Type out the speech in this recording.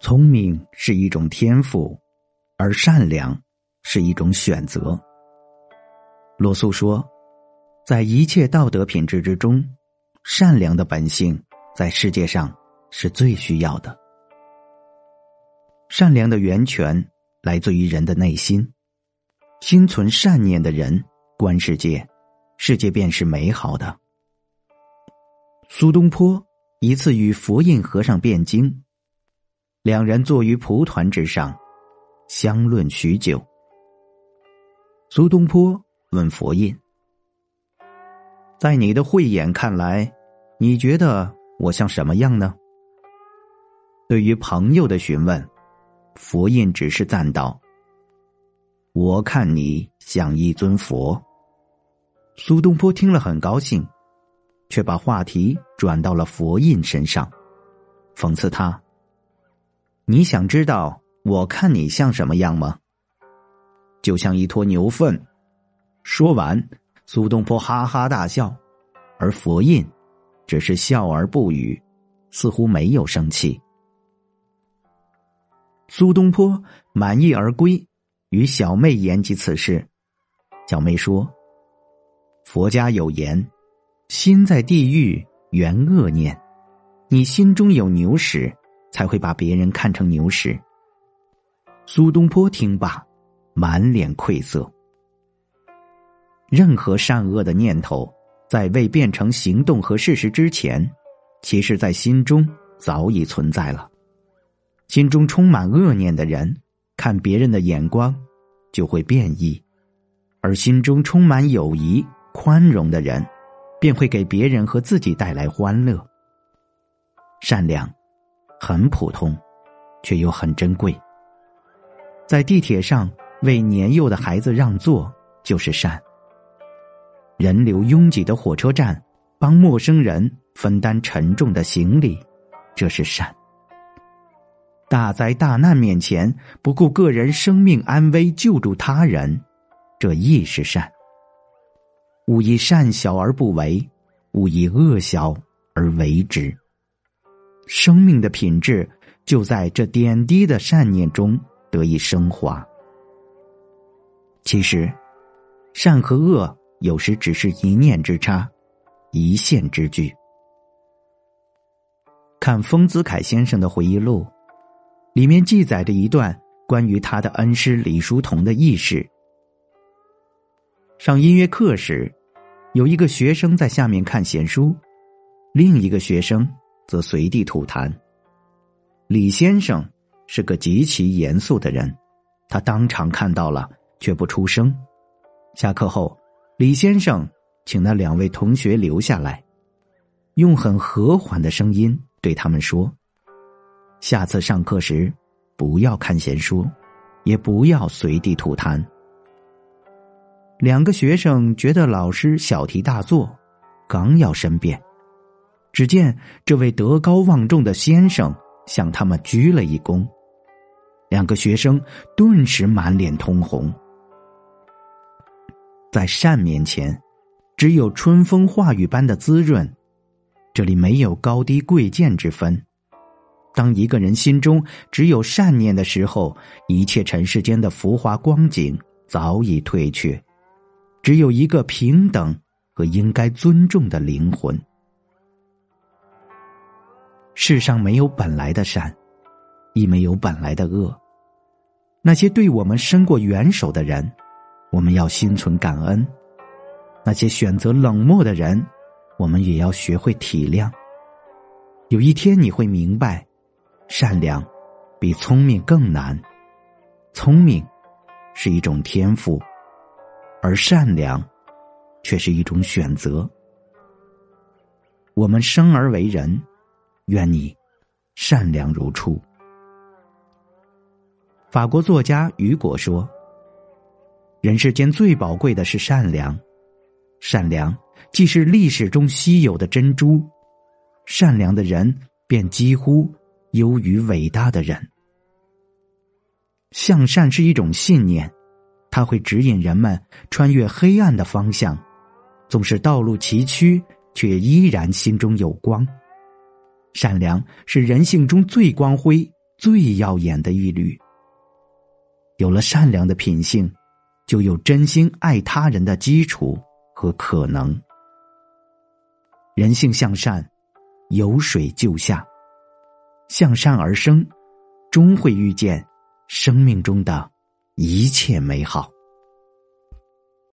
聪明是一种天赋，而善良是一种选择。罗素说，在一切道德品质之中，善良的本性在世界上是最需要的。善良的源泉来自于人的内心，心存善念的人观世界，世界便是美好的。苏东坡一次与佛印和尚辩经。两人坐于蒲团之上，相论许久。苏东坡问佛印：“在你的慧眼看来，你觉得我像什么样呢？”对于朋友的询问，佛印只是赞道：“我看你像一尊佛。”苏东坡听了很高兴，却把话题转到了佛印身上，讽刺他。你想知道我看你像什么样吗？就像一坨牛粪。说完，苏东坡哈哈大笑，而佛印只是笑而不语，似乎没有生气。苏东坡满意而归，与小妹言及此事。小妹说：“佛家有言，心在地狱缘恶念，你心中有牛屎。”才会把别人看成牛屎。苏东坡听罢，满脸愧色。任何善恶的念头，在未变成行动和事实之前，其实在心中早已存在了。心中充满恶念的人，看别人的眼光就会变异；而心中充满友谊、宽容的人，便会给别人和自己带来欢乐。善良。很普通，却又很珍贵。在地铁上为年幼的孩子让座就是善；人流拥挤的火车站帮陌生人分担沉重的行李，这是善；大灾大难面前不顾个人生命安危救助他人，这亦是善。勿以善小而不为，勿以恶小而为之。生命的品质就在这点滴的善念中得以升华。其实，善和恶有时只是一念之差，一线之距。看丰子恺先生的回忆录，里面记载着一段关于他的恩师李叔同的轶事。上音乐课时，有一个学生在下面看闲书，另一个学生。则随地吐痰。李先生是个极其严肃的人，他当场看到了，却不出声。下课后，李先生请那两位同学留下来，用很和缓的声音对他们说：“下次上课时，不要看闲书，也不要随地吐痰。”两个学生觉得老师小题大做，刚要申辩。只见这位德高望重的先生向他们鞠了一躬，两个学生顿时满脸通红。在善面前，只有春风化雨般的滋润，这里没有高低贵贱之分。当一个人心中只有善念的时候，一切尘世间的浮华光景早已退却，只有一个平等和应该尊重的灵魂。世上没有本来的善，亦没有本来的恶。那些对我们伸过援手的人，我们要心存感恩；那些选择冷漠的人，我们也要学会体谅。有一天你会明白，善良比聪明更难。聪明是一种天赋，而善良却是一种选择。我们生而为人。愿你善良如初。法国作家雨果说：“人世间最宝贵的是善良，善良既是历史中稀有的珍珠，善良的人便几乎优于伟大的人。向善是一种信念，它会指引人们穿越黑暗的方向，纵使道路崎岖，却依然心中有光。”善良是人性中最光辉、最耀眼的一缕。有了善良的品性，就有真心爱他人的基础和可能。人性向善，有水就下，向善而生，终会遇见生命中的一切美好。